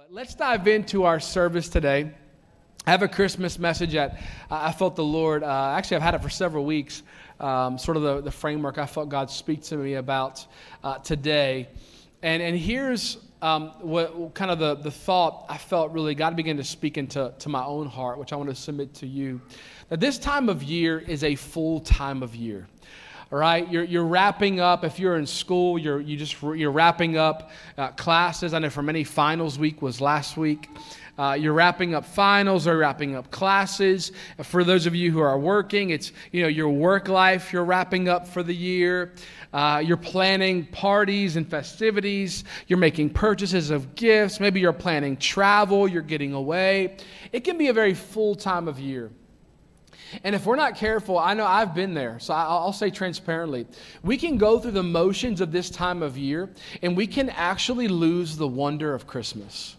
But let's dive into our service today. I have a Christmas message that I felt the Lord, uh, actually, I've had it for several weeks, um, sort of the, the framework I felt God speak to me about uh, today. And, and here's um, what kind of the, the thought I felt really God began to speak into to my own heart, which I want to submit to you. That this time of year is a full time of year all right? You're, you're wrapping up if you're in school you're, you just, you're wrapping up uh, classes. I know for many finals week was last week. Uh, you're wrapping up finals or wrapping up classes. For those of you who are working it's you know your work life you're wrapping up for the year. Uh, you're planning parties and festivities. You're making purchases of gifts. Maybe you're planning travel. You're getting away. It can be a very full time of year and if we're not careful, I know I've been there, so I'll say transparently, we can go through the motions of this time of year and we can actually lose the wonder of Christmas.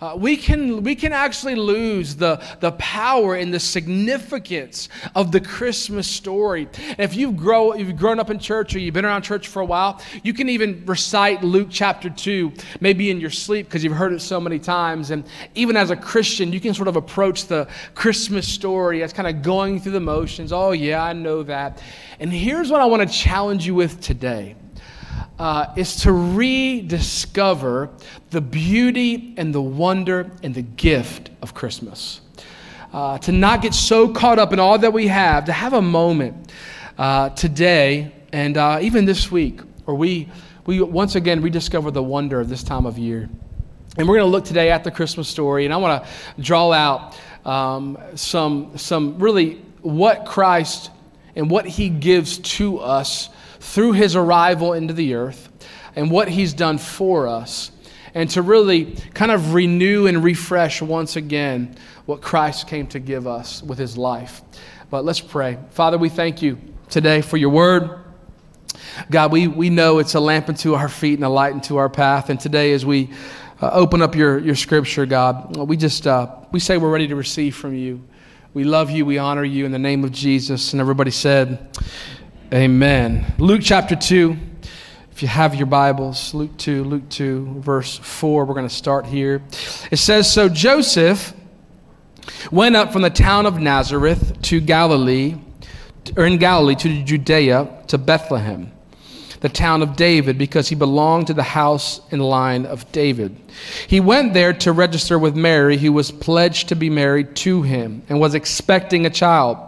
Uh, we, can, we can actually lose the, the power and the significance of the Christmas story. And if you've, grow, if you've grown up in church or you've been around church for a while, you can even recite Luke chapter 2, maybe in your sleep because you've heard it so many times. And even as a Christian, you can sort of approach the Christmas story as kind of going through the motions. Oh, yeah, I know that. And here's what I want to challenge you with today uh, is to rediscover the beauty and the wonder and the gift of Christmas. Uh, to not get so caught up in all that we have, to have a moment uh, today and uh, even this week where we, we once again rediscover the wonder of this time of year. And we're going to look today at the Christmas story, and I want to draw out um, some, some really what Christ and what he gives to us through his arrival into the earth and what he's done for us, and to really kind of renew and refresh once again what Christ came to give us with his life. But let's pray. Father, we thank you today for your word. God, we, we know it's a lamp unto our feet and a light unto our path. And today, as we uh, open up your, your scripture, God, we just uh, we say we're ready to receive from you. We love you. We honor you in the name of Jesus. And everybody said, Amen. Luke chapter 2. If you have your Bibles, Luke 2, Luke 2, verse 4, we're going to start here. It says So Joseph went up from the town of Nazareth to Galilee, or in Galilee to Judea, to Bethlehem, the town of David, because he belonged to the house and line of David. He went there to register with Mary, who was pledged to be married to him and was expecting a child.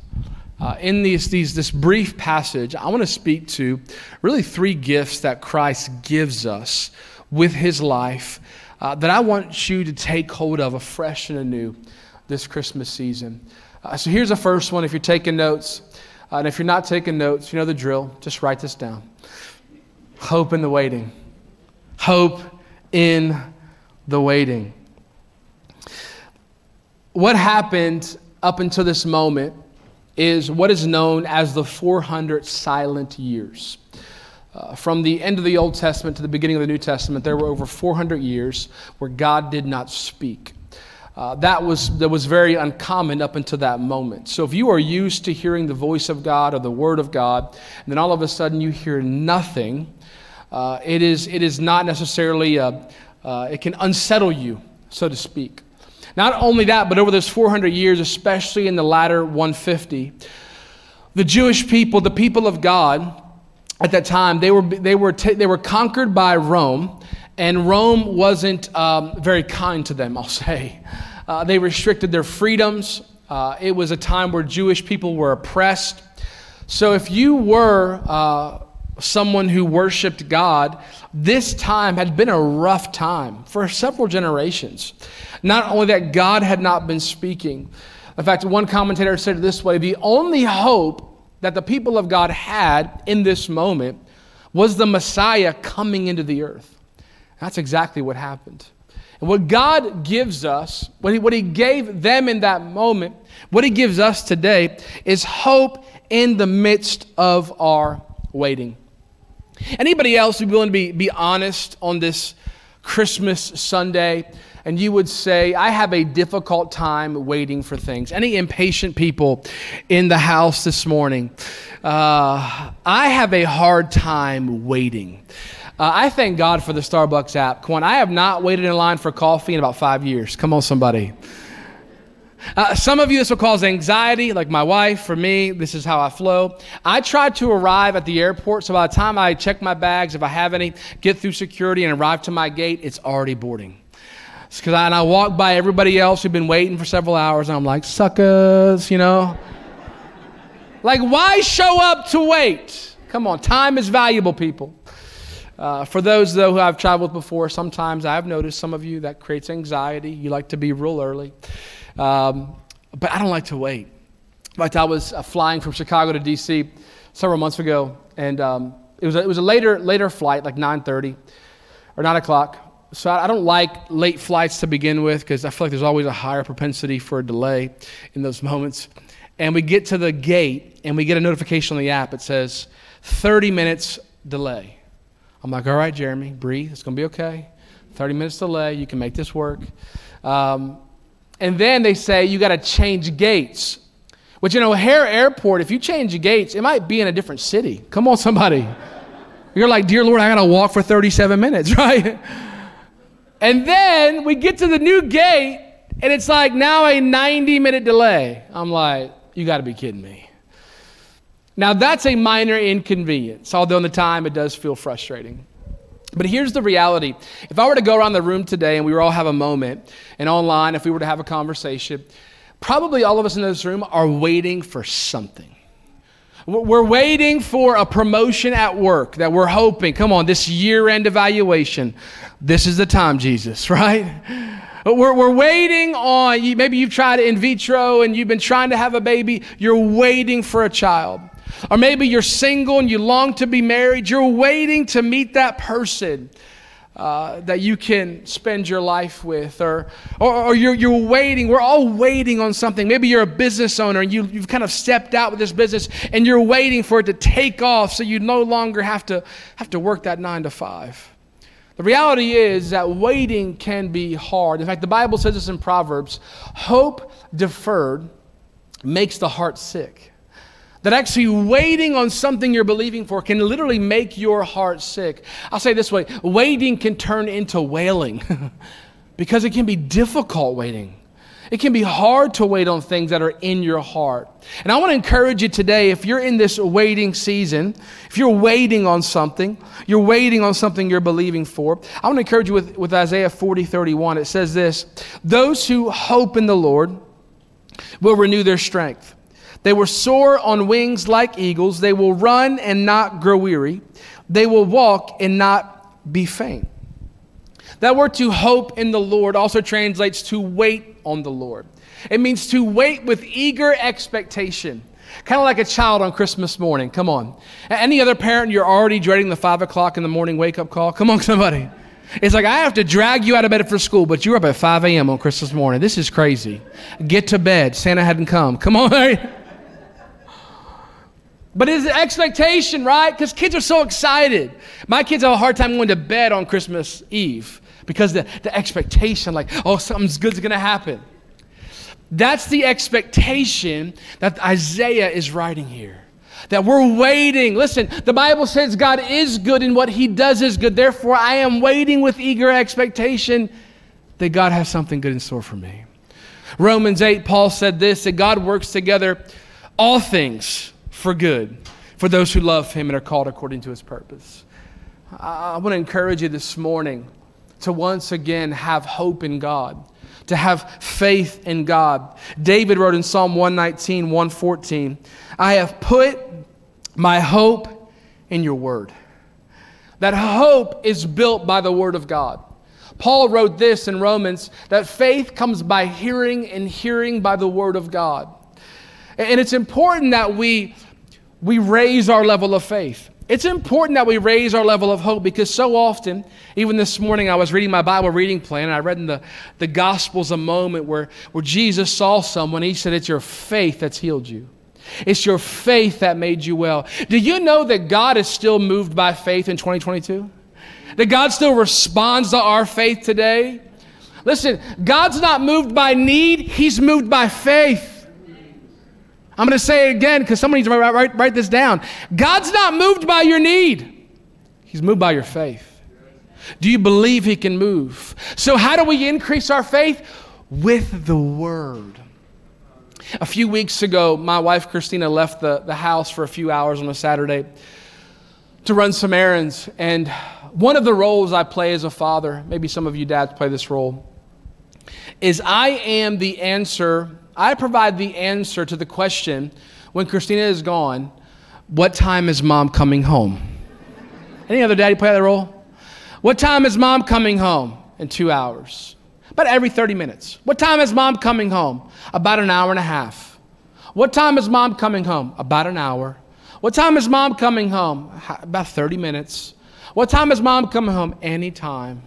Uh, in these, these, this brief passage, I want to speak to really three gifts that Christ gives us with his life uh, that I want you to take hold of afresh and anew this Christmas season. Uh, so here's the first one if you're taking notes. Uh, and if you're not taking notes, you know the drill. Just write this down. Hope in the waiting. Hope in the waiting. What happened up until this moment is what is known as the 400 silent years. Uh, from the end of the Old Testament to the beginning of the New Testament, there were over 400 years where God did not speak. Uh, that, was, that was very uncommon up until that moment. So if you are used to hearing the voice of God or the Word of God, and then all of a sudden you hear nothing, uh, it, is, it is not necessarily, a, uh, it can unsettle you, so to speak. Not only that, but over those 400 years, especially in the latter 150, the Jewish people, the people of God at that time, they were, they were, t- they were conquered by Rome, and Rome wasn't um, very kind to them, I'll say. Uh, they restricted their freedoms. Uh, it was a time where Jewish people were oppressed. So if you were uh, someone who worshiped God, this time had been a rough time for several generations. Not only that, God had not been speaking. In fact, one commentator said it this way the only hope that the people of God had in this moment was the Messiah coming into the earth. That's exactly what happened. And what God gives us, what he, what he gave them in that moment, what He gives us today is hope in the midst of our waiting. Anybody else be willing to be, be honest on this Christmas Sunday? And you would say, I have a difficult time waiting for things. Any impatient people in the house this morning? Uh, I have a hard time waiting. Uh, I thank God for the Starbucks app. On, I have not waited in line for coffee in about five years. Come on, somebody. Uh, some of you, this will cause anxiety, like my wife. For me, this is how I flow. I try to arrive at the airport, so by the time I check my bags, if I have any, get through security and arrive to my gate, it's already boarding. Because I, and I walk by everybody else who've been waiting for several hours, and I'm like, suckers, you know? like, why show up to wait? Come on, time is valuable, people. Uh, for those, though, who I've traveled before, sometimes I've noticed some of you that creates anxiety. You like to be real early. Um, but I don't like to wait. In fact, I was uh, flying from Chicago to D.C. several months ago, and um, it, was a, it was a later, later flight, like 9.30 or 9 o'clock. So I, I don't like late flights to begin with because I feel like there's always a higher propensity for a delay in those moments. And we get to the gate, and we get a notification on the app. It says, 30 minutes delay. I'm like, all right, Jeremy, breathe. It's going to be okay. 30 minutes delay. You can make this work. Um, and then they say you got to change gates. Which, know, O'Hare Airport, if you change gates, it might be in a different city. Come on, somebody. You're like, Dear Lord, I got to walk for 37 minutes, right? And then we get to the new gate, and it's like now a 90 minute delay. I'm like, You got to be kidding me. Now, that's a minor inconvenience, although in the time it does feel frustrating. But here's the reality. If I were to go around the room today and we were all have a moment, and online, if we were to have a conversation, probably all of us in this room are waiting for something. We're waiting for a promotion at work that we're hoping, come on, this year end evaluation. This is the time, Jesus, right? We're, we're waiting on, maybe you've tried in vitro and you've been trying to have a baby. You're waiting for a child. Or maybe you're single and you long to be married. You're waiting to meet that person uh, that you can spend your life with. Or, or, or, you're, you're waiting. We're all waiting on something. Maybe you're a business owner and you, you've kind of stepped out with this business and you're waiting for it to take off so you no longer have to, have to work that nine to five. The reality is that waiting can be hard. In fact, the Bible says this in Proverbs hope deferred makes the heart sick. That actually waiting on something you're believing for can literally make your heart sick. I'll say this way waiting can turn into wailing because it can be difficult waiting. It can be hard to wait on things that are in your heart. And I want to encourage you today if you're in this waiting season, if you're waiting on something, you're waiting on something you're believing for, I want to encourage you with, with Isaiah 40 31. It says this Those who hope in the Lord will renew their strength. They will soar on wings like eagles. They will run and not grow weary. They will walk and not be faint. That word to hope in the Lord also translates to wait on the Lord. It means to wait with eager expectation. Kind of like a child on Christmas morning. Come on. Any other parent, you're already dreading the five o'clock in the morning wake up call? Come on, somebody. It's like I have to drag you out of bed for school, but you're up at 5 a.m. on Christmas morning. This is crazy. Get to bed. Santa hadn't come. Come on. But it's an expectation, right? Because kids are so excited. My kids have a hard time going to bed on Christmas Eve because the, the expectation, like, oh, something's good's to happen. That's the expectation that Isaiah is writing here. That we're waiting. Listen, the Bible says God is good and what he does is good. Therefore, I am waiting with eager expectation that God has something good in store for me. Romans 8, Paul said this that God works together all things for good for those who love him and are called according to his purpose. I want to encourage you this morning to once again have hope in God, to have faith in God. David wrote in Psalm 119, 114, I have put my hope in your word. That hope is built by the word of God. Paul wrote this in Romans that faith comes by hearing and hearing by the word of God. And it's important that we, we raise our level of faith. It's important that we raise our level of hope because so often, even this morning, I was reading my Bible reading plan and I read in the, the Gospels a moment where, where Jesus saw someone. He said, It's your faith that's healed you. It's your faith that made you well. Do you know that God is still moved by faith in 2022? That God still responds to our faith today? Listen, God's not moved by need, He's moved by faith. I'm going to say it again because somebody needs to write, write, write this down. God's not moved by your need, He's moved by your faith. Do you believe He can move? So, how do we increase our faith? With the Word. A few weeks ago, my wife Christina left the, the house for a few hours on a Saturday to run some errands. And one of the roles I play as a father, maybe some of you dads play this role, is I am the answer I provide the answer to the question when Christina is gone, what time is mom coming home? Any other daddy play that role? What time is mom coming home? In two hours. About every 30 minutes. What time is mom coming home? About an hour and a half. What time is mom coming home? About an hour. What time is mom coming home? About 30 minutes. What time is mom coming home? Anytime.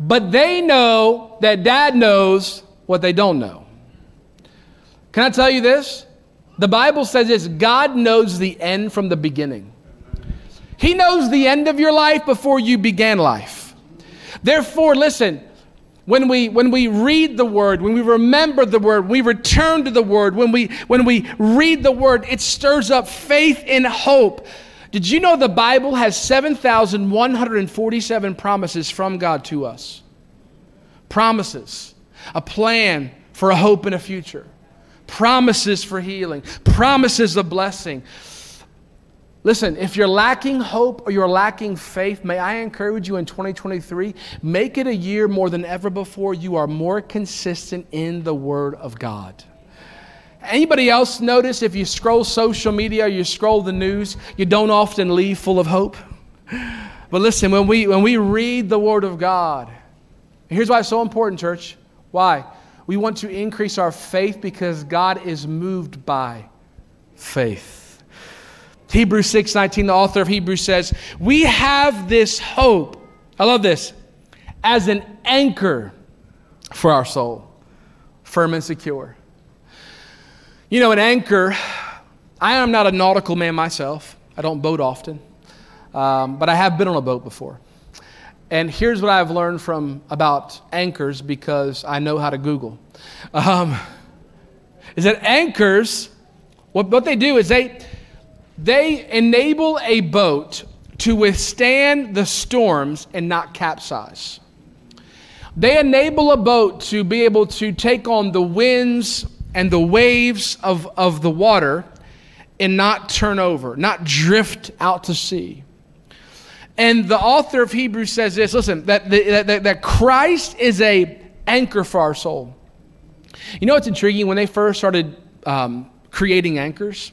But they know that dad knows what they don't know. Can I tell you this? The Bible says this God knows the end from the beginning. He knows the end of your life before you began life. Therefore, listen, when we when we read the word, when we remember the word, we return to the word, when we when we read the word, it stirs up faith and hope. Did you know the Bible has 7,147 promises from God to us? Promises a plan for a hope and a future, promises for healing, promises of blessing. Listen, if you're lacking hope or you're lacking faith, may I encourage you in 2023, make it a year more than ever before you are more consistent in the Word of God. Anybody else notice if you scroll social media or you scroll the news, you don't often leave full of hope? But listen, when we, when we read the Word of God, here's why it's so important, church. Why? We want to increase our faith because God is moved by faith. Hebrews 6:19 the author of Hebrews says, "We have this hope. I love this. As an anchor for our soul, firm and secure." You know, an anchor, I am not a nautical man myself. I don't boat often. Um, but I have been on a boat before. And here's what I've learned from about anchors because I know how to Google. Um, is that anchors, what, what they do is they, they enable a boat to withstand the storms and not capsize. They enable a boat to be able to take on the winds and the waves of, of the water and not turn over, not drift out to sea. And the author of Hebrews says this listen, that, that, that Christ is a anchor for our soul. You know what's intriguing? When they first started um, creating anchors,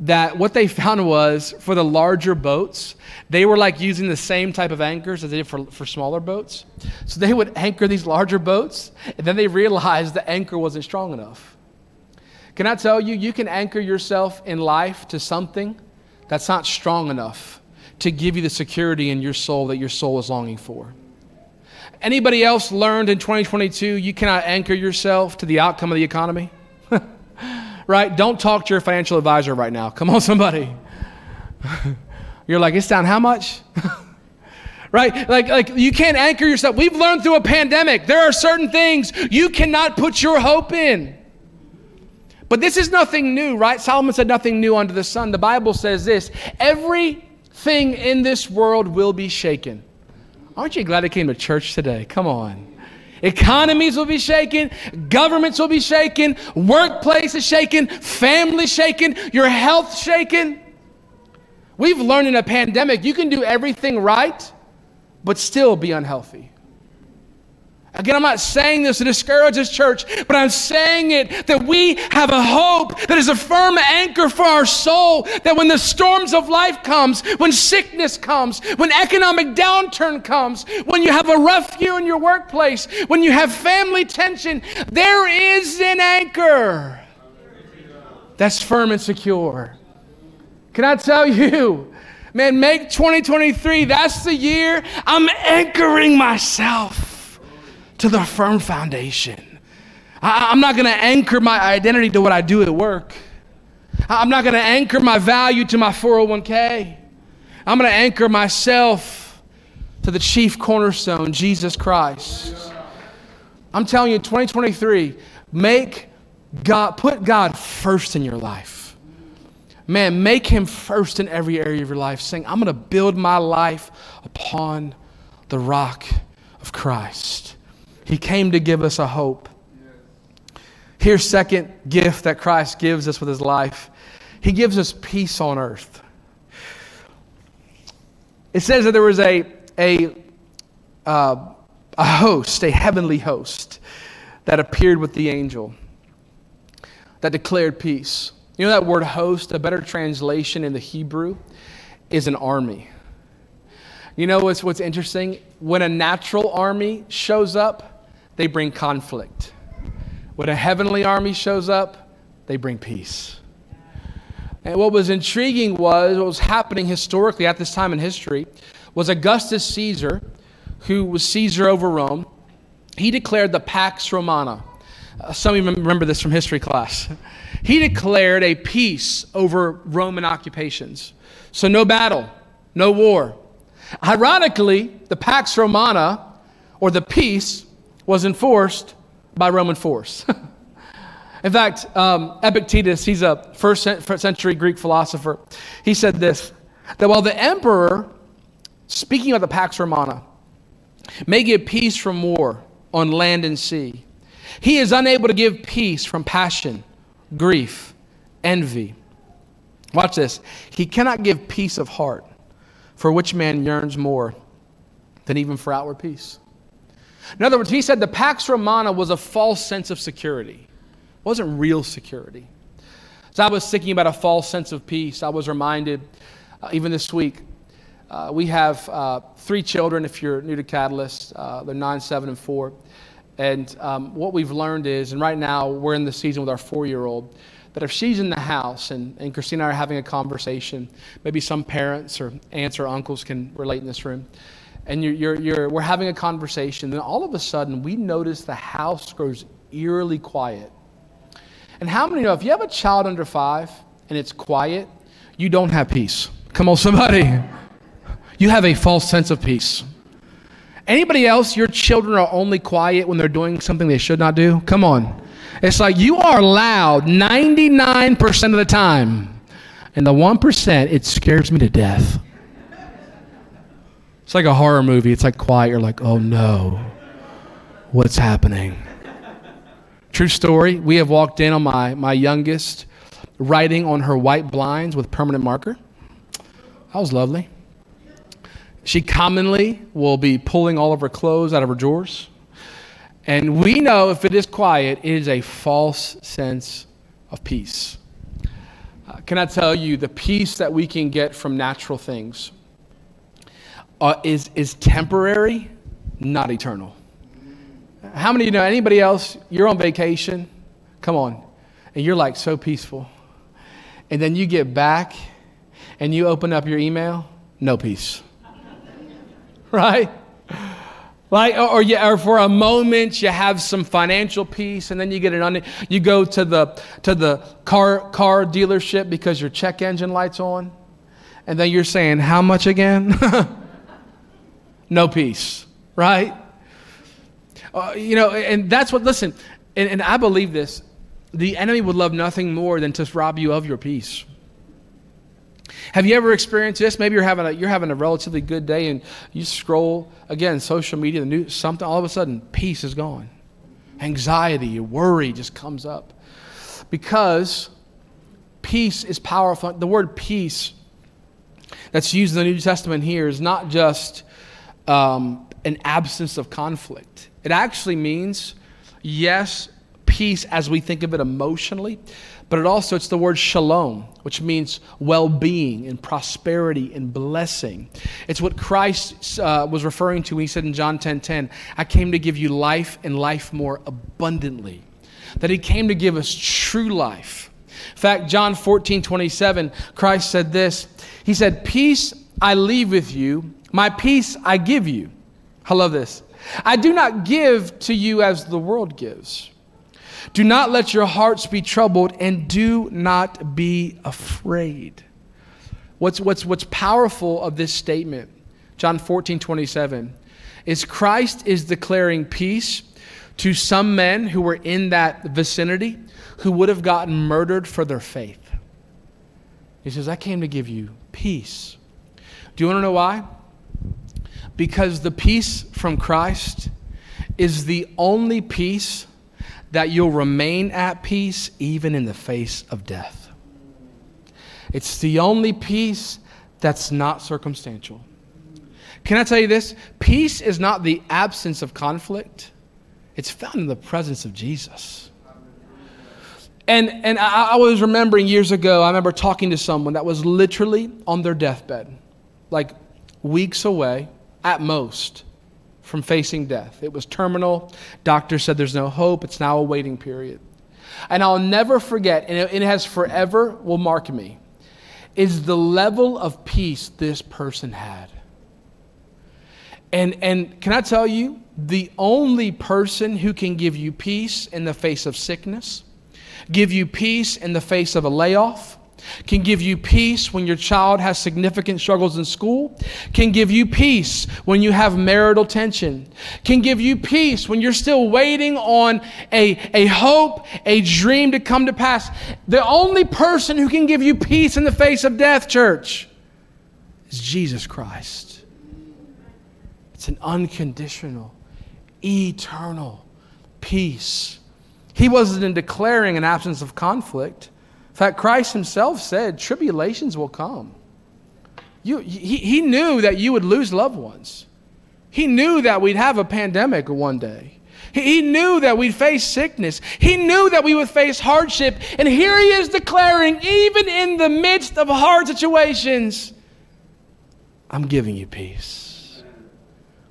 that what they found was for the larger boats, they were like using the same type of anchors as they did for, for smaller boats. So they would anchor these larger boats, and then they realized the anchor wasn't strong enough. Can I tell you, you can anchor yourself in life to something that's not strong enough to give you the security in your soul that your soul is longing for. Anybody else learned in 2022 you cannot anchor yourself to the outcome of the economy? Right? Don't talk to your financial advisor right now. Come on, somebody. You're like, it's down how much? right? Like, like you can't anchor yourself. We've learned through a pandemic, there are certain things you cannot put your hope in. But this is nothing new, right? Solomon said nothing new under the sun. The Bible says this everything in this world will be shaken. Aren't you glad I came to church today? Come on. Economies will be shaken, governments will be shaken, workplaces shaken, family shaken, your health shaken. We've learned in a pandemic you can do everything right, but still be unhealthy. Again, I'm not saying this to discourage this church, but I'm saying it that we have a hope that is a firm anchor for our soul. That when the storms of life comes, when sickness comes, when economic downturn comes, when you have a rough year in your workplace, when you have family tension, there is an anchor that's firm and secure. Can I tell you, man, make 2023, that's the year I'm anchoring myself to the firm foundation. I, am not going to anchor my identity to what I do at work. I'm not going to anchor my value to my 401k. I'm going to anchor myself to the chief cornerstone, Jesus Christ. I'm telling you, 2023, make God, put God first in your life. Man, make Him first in every area of your life, saying, I'm going to build my life upon the rock of Christ. He came to give us a hope. Here's second gift that Christ gives us with his life. He gives us peace on earth. It says that there was a, a, uh, a host, a heavenly host, that appeared with the angel that declared peace. You know that word host, a better translation in the Hebrew, is an army. You know what's, what's interesting? When a natural army shows up, they bring conflict. When a heavenly army shows up, they bring peace. And what was intriguing was what was happening historically at this time in history was Augustus Caesar, who was Caesar over Rome, he declared the Pax Romana. Uh, some of you remember this from history class. He declared a peace over Roman occupations. So, no battle, no war. Ironically, the Pax Romana, or the peace, was enforced by Roman force. In fact, um, Epictetus, he's a first century Greek philosopher, he said this that while the emperor, speaking of the Pax Romana, may give peace from war on land and sea, he is unable to give peace from passion, grief, envy. Watch this. He cannot give peace of heart, for which man yearns more than even for outward peace. In other words, he said the Pax Romana was a false sense of security. It wasn't real security. As I was thinking about a false sense of peace, I was reminded, uh, even this week, uh, we have uh, three children, if you're new to Catalyst. Uh, they're nine, seven, and four. And um, what we've learned is, and right now we're in the season with our four year old, that if she's in the house and, and Christina and I are having a conversation, maybe some parents or aunts or uncles can relate in this room and you're, you're, you're, we're having a conversation, and all of a sudden we notice the house grows eerily quiet. And how many know if you have a child under five and it's quiet, you don't have peace? Come on, somebody. You have a false sense of peace. Anybody else, your children are only quiet when they're doing something they should not do? Come on. It's like you are loud 99% of the time. And the 1%, it scares me to death. It's like a horror movie. It's like quiet. You're like, oh no, what's happening? True story. We have walked in on my, my youngest writing on her white blinds with permanent marker. That was lovely. She commonly will be pulling all of her clothes out of her drawers. And we know if it is quiet, it is a false sense of peace. Uh, can I tell you the peace that we can get from natural things? Uh, is, is temporary, not eternal. How many of you know anybody else? You're on vacation, come on, and you're like so peaceful. And then you get back and you open up your email, no peace. right? Like, or, you, or for a moment you have some financial peace, and then you get it on. You go to the to the car car dealership because your check engine light's on, and then you're saying, "How much again?" no peace, right? Uh, you know, and that's what, listen, and, and I believe this the enemy would love nothing more than to rob you of your peace. Have you ever experienced this? Maybe you're having a, you're having a relatively good day and you scroll again social media, the news, something all of a sudden peace is gone, anxiety, worry just comes up because peace is powerful. The word peace that's used in the New Testament here is not just um, an absence of conflict. It actually means, yes, peace as we think of it emotionally, but it also it's the word shalom, which means well-being and prosperity and blessing. It's what Christ uh, was referring to when he said in John 10:10, 10, 10, "I came to give you life and life more abundantly." That he came to give us true life. In fact, John 14, 27, Christ said this. He said, Peace I leave with you, my peace I give you. I love this. I do not give to you as the world gives. Do not let your hearts be troubled and do not be afraid. What's, what's, what's powerful of this statement, John 14, 27, is Christ is declaring peace to some men who were in that vicinity who would have gotten murdered for their faith. He says, I came to give you peace. Do you want to know why? Because the peace from Christ is the only peace that you'll remain at peace even in the face of death. It's the only peace that's not circumstantial. Can I tell you this? Peace is not the absence of conflict, it's found in the presence of Jesus. And, and I, I was remembering years ago, I remember talking to someone that was literally on their deathbed, like weeks away at most from facing death. It was terminal. Doctor said there's no hope. It's now a waiting period. And I'll never forget, and it has forever will mark me, is the level of peace this person had. And, and can I tell you, the only person who can give you peace in the face of sickness, give you peace in the face of a layoff, can give you peace when your child has significant struggles in school, can give you peace when you have marital tension, can give you peace when you're still waiting on a, a hope, a dream to come to pass. The only person who can give you peace in the face of death, church, is Jesus Christ. It's an unconditional, eternal peace. He wasn't in declaring an absence of conflict. In fact, Christ himself said, tribulations will come. You, he, he knew that you would lose loved ones. He knew that we'd have a pandemic one day. He, he knew that we'd face sickness. He knew that we would face hardship. And here he is declaring, even in the midst of hard situations, I'm giving you peace.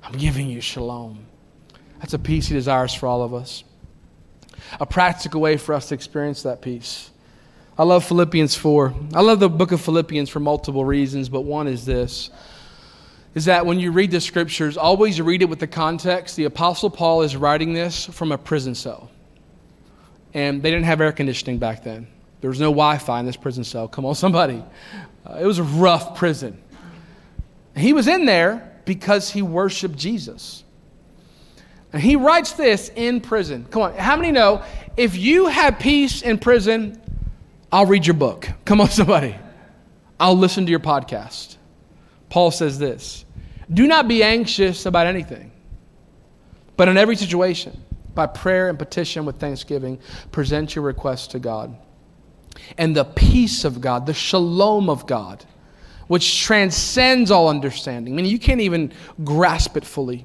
I'm giving you shalom. That's a peace he desires for all of us. A practical way for us to experience that peace I love Philippians 4. I love the book of Philippians for multiple reasons, but one is this is that when you read the scriptures, always read it with the context. The Apostle Paul is writing this from a prison cell. And they didn't have air conditioning back then. There was no Wi Fi in this prison cell. Come on, somebody. Uh, it was a rough prison. He was in there because he worshiped Jesus. And he writes this in prison. Come on, how many know if you have peace in prison, I'll read your book. Come on, somebody. I'll listen to your podcast. Paul says this Do not be anxious about anything, but in every situation, by prayer and petition with thanksgiving, present your requests to God. And the peace of God, the shalom of God, which transcends all understanding, I mean, you can't even grasp it fully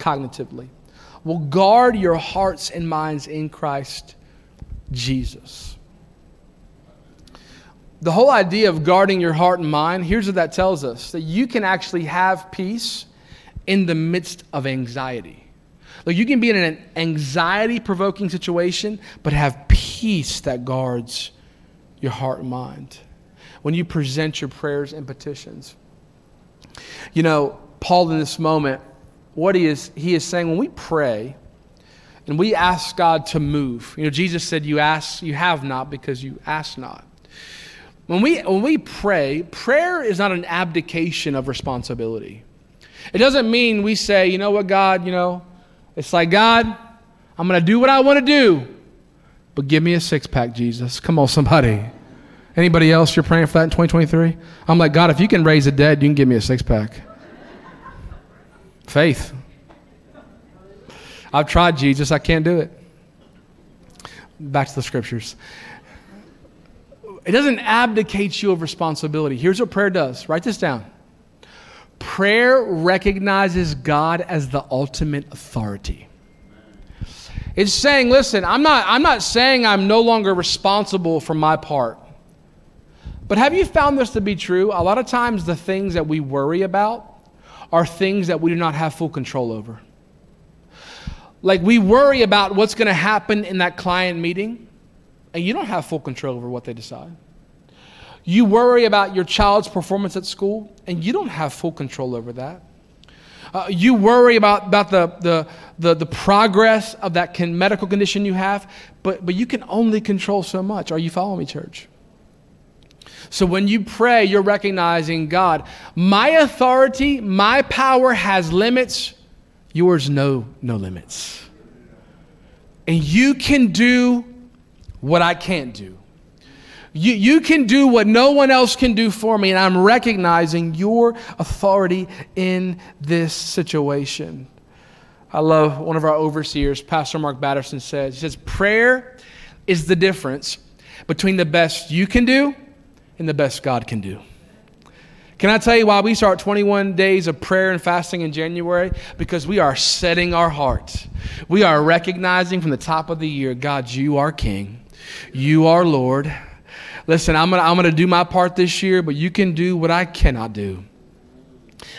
cognitively, will guard your hearts and minds in Christ Jesus the whole idea of guarding your heart and mind, here's what that tells us that you can actually have peace in the midst of anxiety. Like you can be in an anxiety provoking situation, but have peace that guards your heart and mind when you present your prayers and petitions. You know, Paul in this moment, what he is, he is saying when we pray and we ask God to move, you know, Jesus said, You ask, you have not because you ask not. When we, when we pray, prayer is not an abdication of responsibility. It doesn't mean we say, you know what, God, you know, it's like, God, I'm going to do what I want to do, but give me a six pack, Jesus. Come on, somebody. Anybody else, you're praying for that in 2023? I'm like, God, if you can raise the dead, you can give me a six pack. Faith. I've tried, Jesus. I can't do it. Back to the scriptures. It doesn't abdicate you of responsibility. Here's what prayer does write this down. Prayer recognizes God as the ultimate authority. It's saying, listen, I'm not, I'm not saying I'm no longer responsible for my part. But have you found this to be true? A lot of times, the things that we worry about are things that we do not have full control over. Like, we worry about what's going to happen in that client meeting, and you don't have full control over what they decide. You worry about your child's performance at school, and you don't have full control over that. Uh, you worry about, about the, the, the, the progress of that can, medical condition you have, but, but you can only control so much. Are you following me, church? So when you pray, you're recognizing God, my authority, my power has limits, yours no, no limits. And you can do what I can't do. You, you can do what no one else can do for me, and I'm recognizing your authority in this situation. I love one of our overseers, Pastor Mark Batterson says, he says, prayer is the difference between the best you can do and the best God can do. Can I tell you why we start 21 days of prayer and fasting in January? Because we are setting our hearts. We are recognizing from the top of the year, God, you are King. You are Lord. Listen, I'm going to I'm going to do my part this year, but you can do what I cannot do.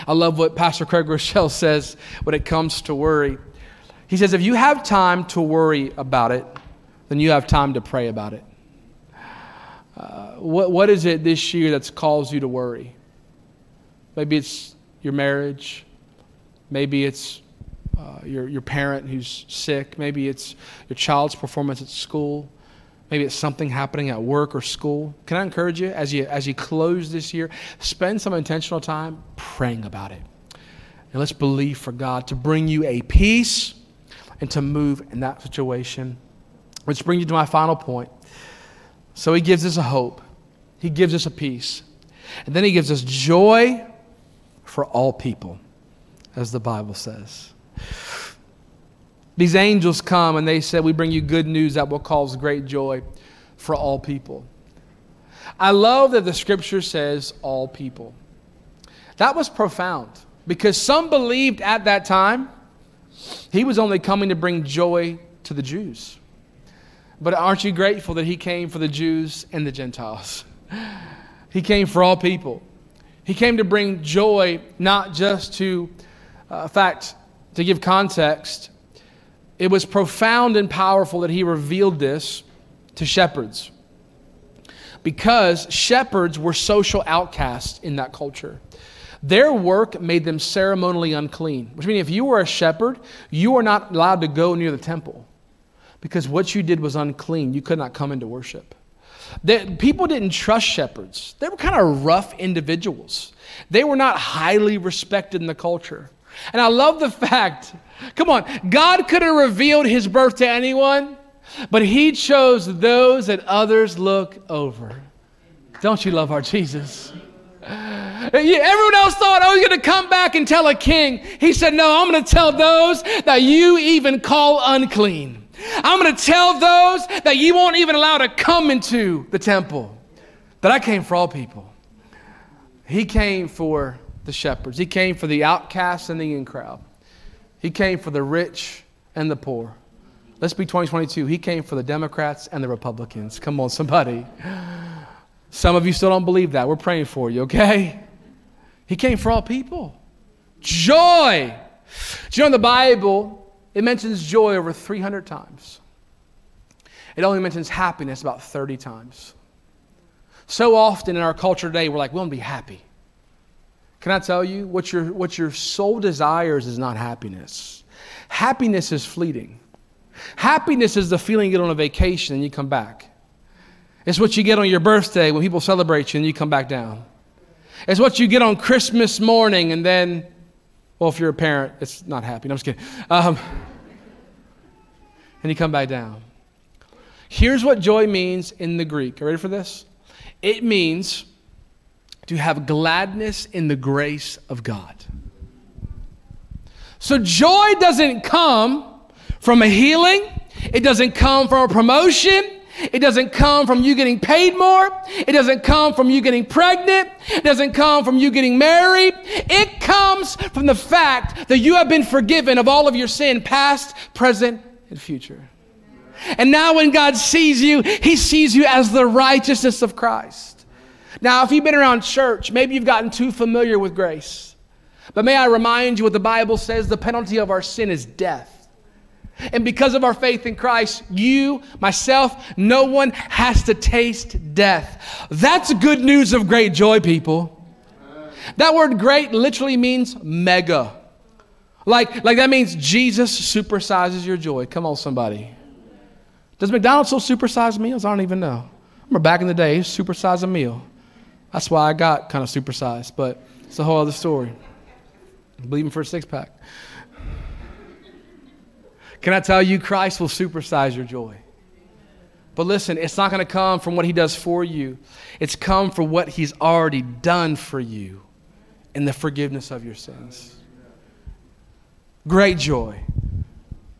I love what Pastor Craig Groeschel says when it comes to worry. He says, if you have time to worry about it, then you have time to pray about it. Uh, what, what is it this year that's caused you to worry? Maybe it's your marriage. Maybe it's uh, your, your parent who's sick. Maybe it's your child's performance at school. Maybe it's something happening at work or school. Can I encourage you as you as you close this year, spend some intentional time praying about it. And let's believe for God to bring you a peace and to move in that situation. Which brings you to my final point. So he gives us a hope. He gives us a peace. And then he gives us joy for all people, as the Bible says. These angels come and they said, We bring you good news that will cause great joy for all people. I love that the scripture says all people. That was profound because some believed at that time he was only coming to bring joy to the Jews. But aren't you grateful that he came for the Jews and the Gentiles? He came for all people. He came to bring joy, not just to, uh, fact, to give context, it was profound and powerful that he revealed this to shepherds because shepherds were social outcasts in that culture. Their work made them ceremonially unclean, which means if you were a shepherd, you were not allowed to go near the temple because what you did was unclean. You could not come into worship. People didn't trust shepherds. They were kind of rough individuals. They were not highly respected in the culture. And I love the fact, come on, God could have revealed his birth to anyone, but he chose those that others look over. Don't you love our Jesus? Everyone else thought, oh, he's going to come back and tell a king. He said, no, I'm going to tell those that you even call unclean. I'm going to tell those that you won't even allow to come into the temple. That I came for all people. He came for the shepherds. He came for the outcasts and the in crowd. He came for the rich and the poor. Let's be 2022. He came for the Democrats and the Republicans. Come on, somebody. Some of you still don't believe that. We're praying for you, okay? He came for all people. Joy. Do you know in the Bible, it mentions joy over 300 times. It only mentions happiness about 30 times. So often in our culture today, we're like, we want to be happy. Can I tell you what your, what your soul desires is not happiness? Happiness is fleeting. Happiness is the feeling you get on a vacation and you come back. It's what you get on your birthday when people celebrate you and you come back down. It's what you get on Christmas morning and then, well, if you're a parent, it's not happy. No, I'm just kidding. Um, and you come back down. Here's what joy means in the Greek. Are you ready for this? It means to have gladness in the grace of God. So joy doesn't come from a healing, it doesn't come from a promotion. It doesn't come from you getting paid more. It doesn't come from you getting pregnant. It doesn't come from you getting married. It comes from the fact that you have been forgiven of all of your sin, past, present, and future. And now, when God sees you, He sees you as the righteousness of Christ. Now, if you've been around church, maybe you've gotten too familiar with grace. But may I remind you what the Bible says the penalty of our sin is death. And because of our faith in Christ, you, myself, no one has to taste death. That's good news of great joy, people. That word great literally means mega. Like, like that means Jesus supersizes your joy. Come on, somebody. Does McDonald's still supersize meals? I don't even know. I remember back in the day, supersize a meal. That's why I got kind of supersized, but it's a whole other story. I'm believing for a six pack. Can I tell you, Christ will supersize your joy? But listen, it's not going to come from what he does for you. It's come from what he's already done for you in the forgiveness of your sins. Great joy,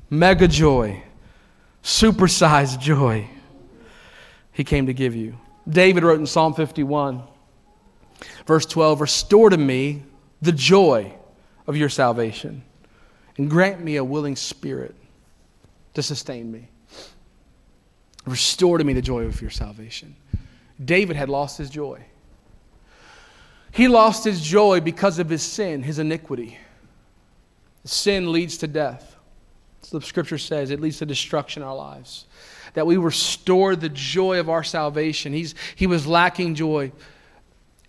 mega joy, supersized joy he came to give you. David wrote in Psalm 51, verse 12 Restore to me the joy of your salvation and grant me a willing spirit to sustain me. Restore to me the joy of your salvation. David had lost his joy. He lost his joy because of his sin, his iniquity. Sin leads to death. the scripture says it leads to destruction in our lives. That we restore the joy of our salvation. He's, he was lacking joy.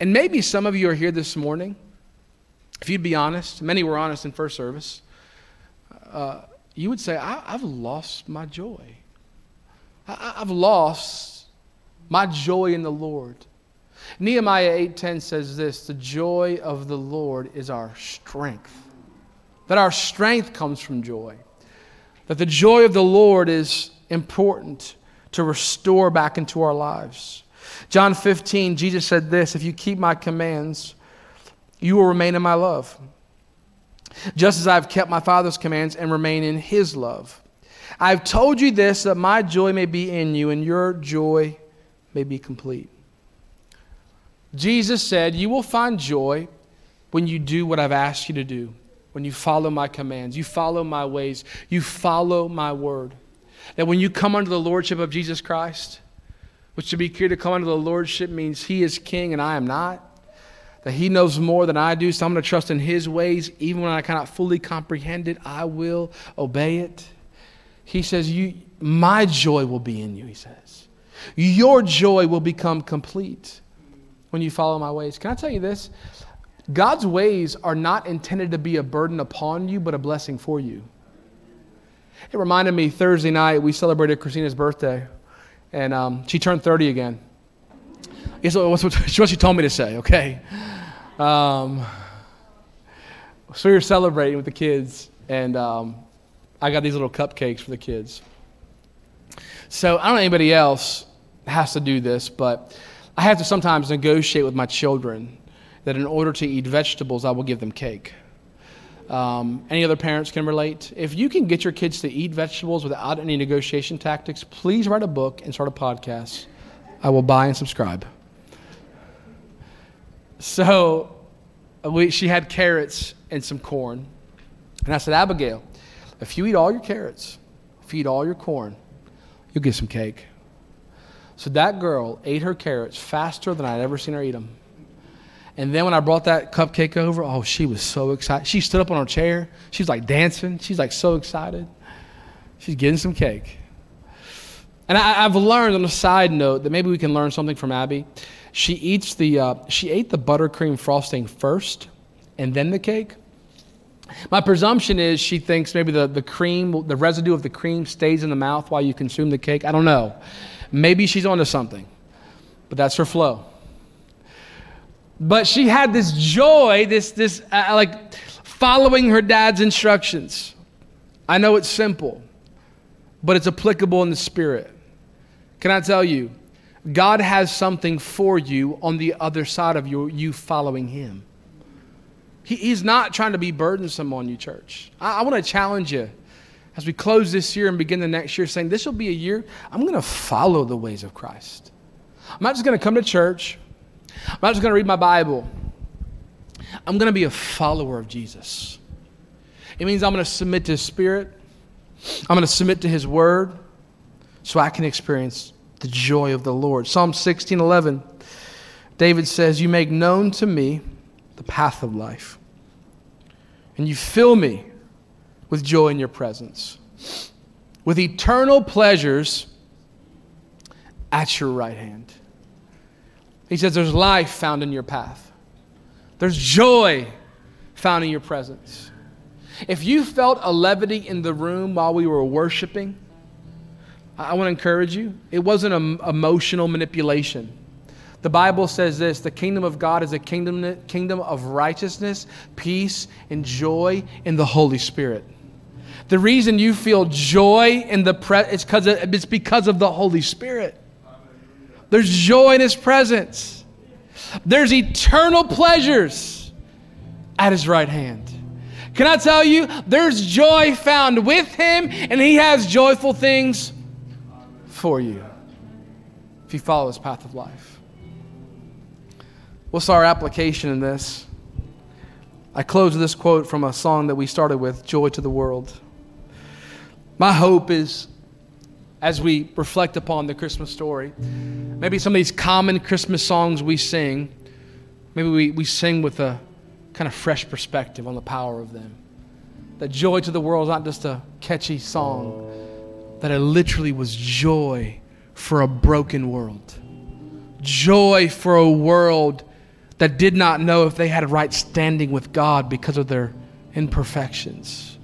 And maybe some of you are here this morning. If you'd be honest, many were honest in first service. Uh, you would say, I, have lost my joy. I, I've lost my joy in the Lord. Nehemiah 8:10 says this, the joy of the Lord is our strength. That our strength comes from joy. That the joy of the Lord is important to restore back into our lives. John 15, Jesus said this, if you keep my commands, you will remain in my love just as I have kept my Father's commands and remain in his love. I have told you this that my joy may be in you and your joy may be complete. Jesus said, You will find joy when you do what I've asked you to do, when you follow my commands, you follow my ways, you follow my word. That when you come under the lordship of Jesus Christ, which to be clear, to come under the lordship means he is king and I am not that He knows more than I do, so I'm going to trust in His ways. Even when I cannot fully comprehend it, I will obey it. He says, you, My joy will be in you, He says. Your joy will become complete when you follow my ways. Can I tell you this? God's ways are not intended to be a burden upon you, but a blessing for you. It reminded me Thursday night, we celebrated Christina's birthday, and um, she turned 30 again. Guess what, what she told me to say, okay? Um, so we were celebrating with the kids, and um, I got these little cupcakes for the kids. So I don't know anybody else has to do this, but I have to sometimes negotiate with my children that in order to eat vegetables, I will give them cake. Um, any other parents can relate? If you can get your kids to eat vegetables without any negotiation tactics, please write a book and start a podcast. I will buy and subscribe. So we, she had carrots and some corn. And I said, Abigail, if you eat all your carrots, eat all your corn, you'll get some cake. So that girl ate her carrots faster than I'd ever seen her eat them. And then when I brought that cupcake over, oh, she was so excited. She stood up on her chair. She was like dancing. She's like so excited. She's getting some cake. And I, have learned on a side note that maybe we can learn something from Abby. She eats the uh, she ate the buttercream frosting first, and then the cake. My presumption is she thinks maybe the, the cream, the residue of the cream stays in the mouth while you consume the cake. I don't know. Maybe she's onto something, but that's her flow. But she had this joy, this, this uh, like following her dad's instructions. I know it's simple, but it's applicable in the spirit. Can I tell you? God has something for you on the other side of you, you following Him. He, he's not trying to be burdensome on you, church. I, I want to challenge you as we close this year and begin the next year saying, This will be a year I'm going to follow the ways of Christ. I'm not just going to come to church, I'm not just going to read my Bible. I'm going to be a follower of Jesus. It means I'm going to submit to His Spirit. I'm going to submit to his word so I can experience the joy of the Lord. Psalm 16 11, David says, You make known to me the path of life, and you fill me with joy in your presence, with eternal pleasures at your right hand. He says, There's life found in your path, there's joy found in your presence. If you felt a levity in the room while we were worshiping, I want to encourage you. It wasn't an emotional manipulation. The Bible says this the kingdom of God is a kingdom, kingdom of righteousness, peace, and joy in the Holy Spirit. The reason you feel joy in the pre- it's, it's because of the Holy Spirit. There's joy in His presence. There's eternal pleasures at His right hand. Can I tell you, there's joy found with Him, and He has joyful things for you if you follow His path of life. What's our application in this? I close with this quote from a song that we started with Joy to the World. My hope is as we reflect upon the Christmas story, maybe some of these common Christmas songs we sing, maybe we, we sing with a kind of fresh perspective on the power of them. That joy to the world is not just a catchy song, that it literally was joy for a broken world. Joy for a world that did not know if they had a right standing with God because of their imperfections.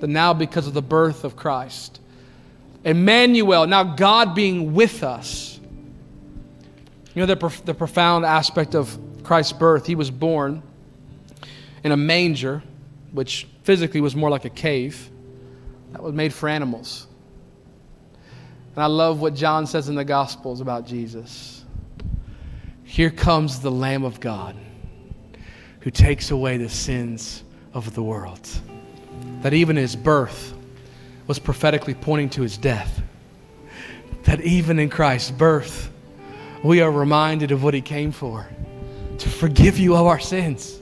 That now, because of the birth of Christ, Emmanuel, now God being with us. You know, the, prof- the profound aspect of Christ's birth, he was born in a manger, which physically was more like a cave that was made for animals. And I love what John says in the Gospels about Jesus. Here comes the Lamb of God who takes away the sins of the world. That even his birth was prophetically pointing to his death. That even in Christ's birth, we are reminded of what he came for to forgive you of our sins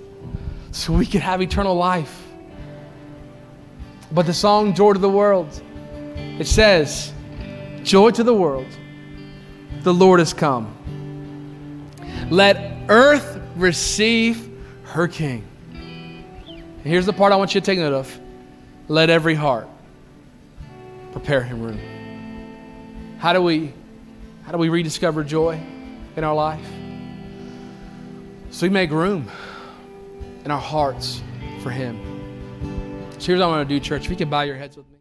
so we can have eternal life. But the song Joy to the World, it says, Joy to the world, the Lord has come. Let earth receive her King. And here's the part I want you to take note of let every heart prepare him room. How do we how do we rediscover joy in our life? So we make room in our hearts for Him. So here's what I want to do, church. If you can bow your heads with me.